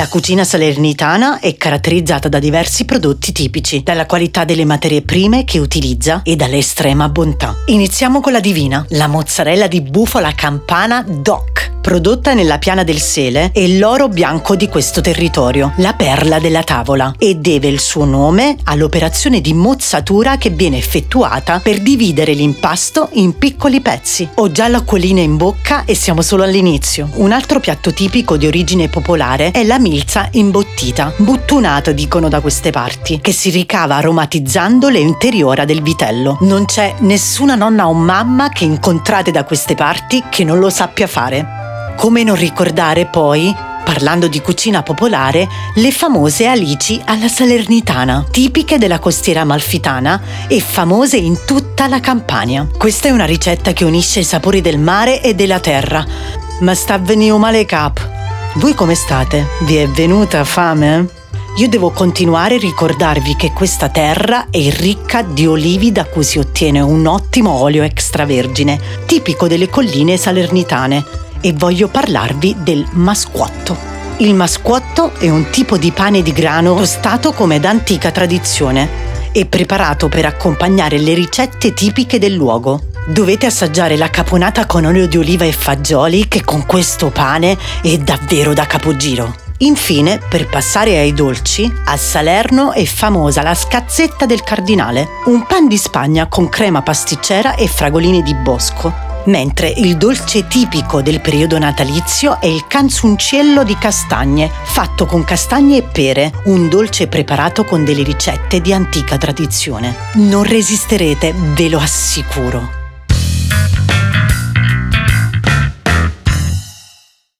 La cucina salernitana è caratterizzata da diversi prodotti tipici, dalla qualità delle materie prime che utilizza e dall'estrema bontà. Iniziamo con la divina, la mozzarella di bufala campana DOC prodotta nella piana del Sele, è l'oro bianco di questo territorio, la perla della tavola, e deve il suo nome all'operazione di mozzatura che viene effettuata per dividere l'impasto in piccoli pezzi. Ho già l'acquolina in bocca e siamo solo all'inizio. Un altro piatto tipico di origine popolare è la milza imbottita, buttunata dicono da queste parti, che si ricava aromatizzando l'interiora del vitello. Non c'è nessuna nonna o mamma che incontrate da queste parti che non lo sappia fare. Come non ricordare poi parlando di cucina popolare, le famose alici alla salernitana, tipiche della costiera amalfitana e famose in tutta la Campania. Questa è una ricetta che unisce i sapori del mare e della terra. Ma sta venendo male cap. Voi come state? Vi è venuta fame? Io devo continuare a ricordarvi che questa terra è ricca di olivi da cui si ottiene un ottimo olio extravergine, tipico delle colline salernitane e voglio parlarvi del masquotto. Il masquotto è un tipo di pane di grano tostato come d'antica tradizione e preparato per accompagnare le ricette tipiche del luogo. Dovete assaggiare la caponata con olio di oliva e fagioli che con questo pane è davvero da capogiro. Infine, per passare ai dolci, a Salerno è famosa la scazzetta del cardinale, un pan di Spagna con crema pasticcera e fragolini di bosco, mentre il dolce tipico del periodo natalizio è il canzuncello di castagne, fatto con castagne e pere, un dolce preparato con delle ricette di antica tradizione. Non resisterete, ve lo assicuro.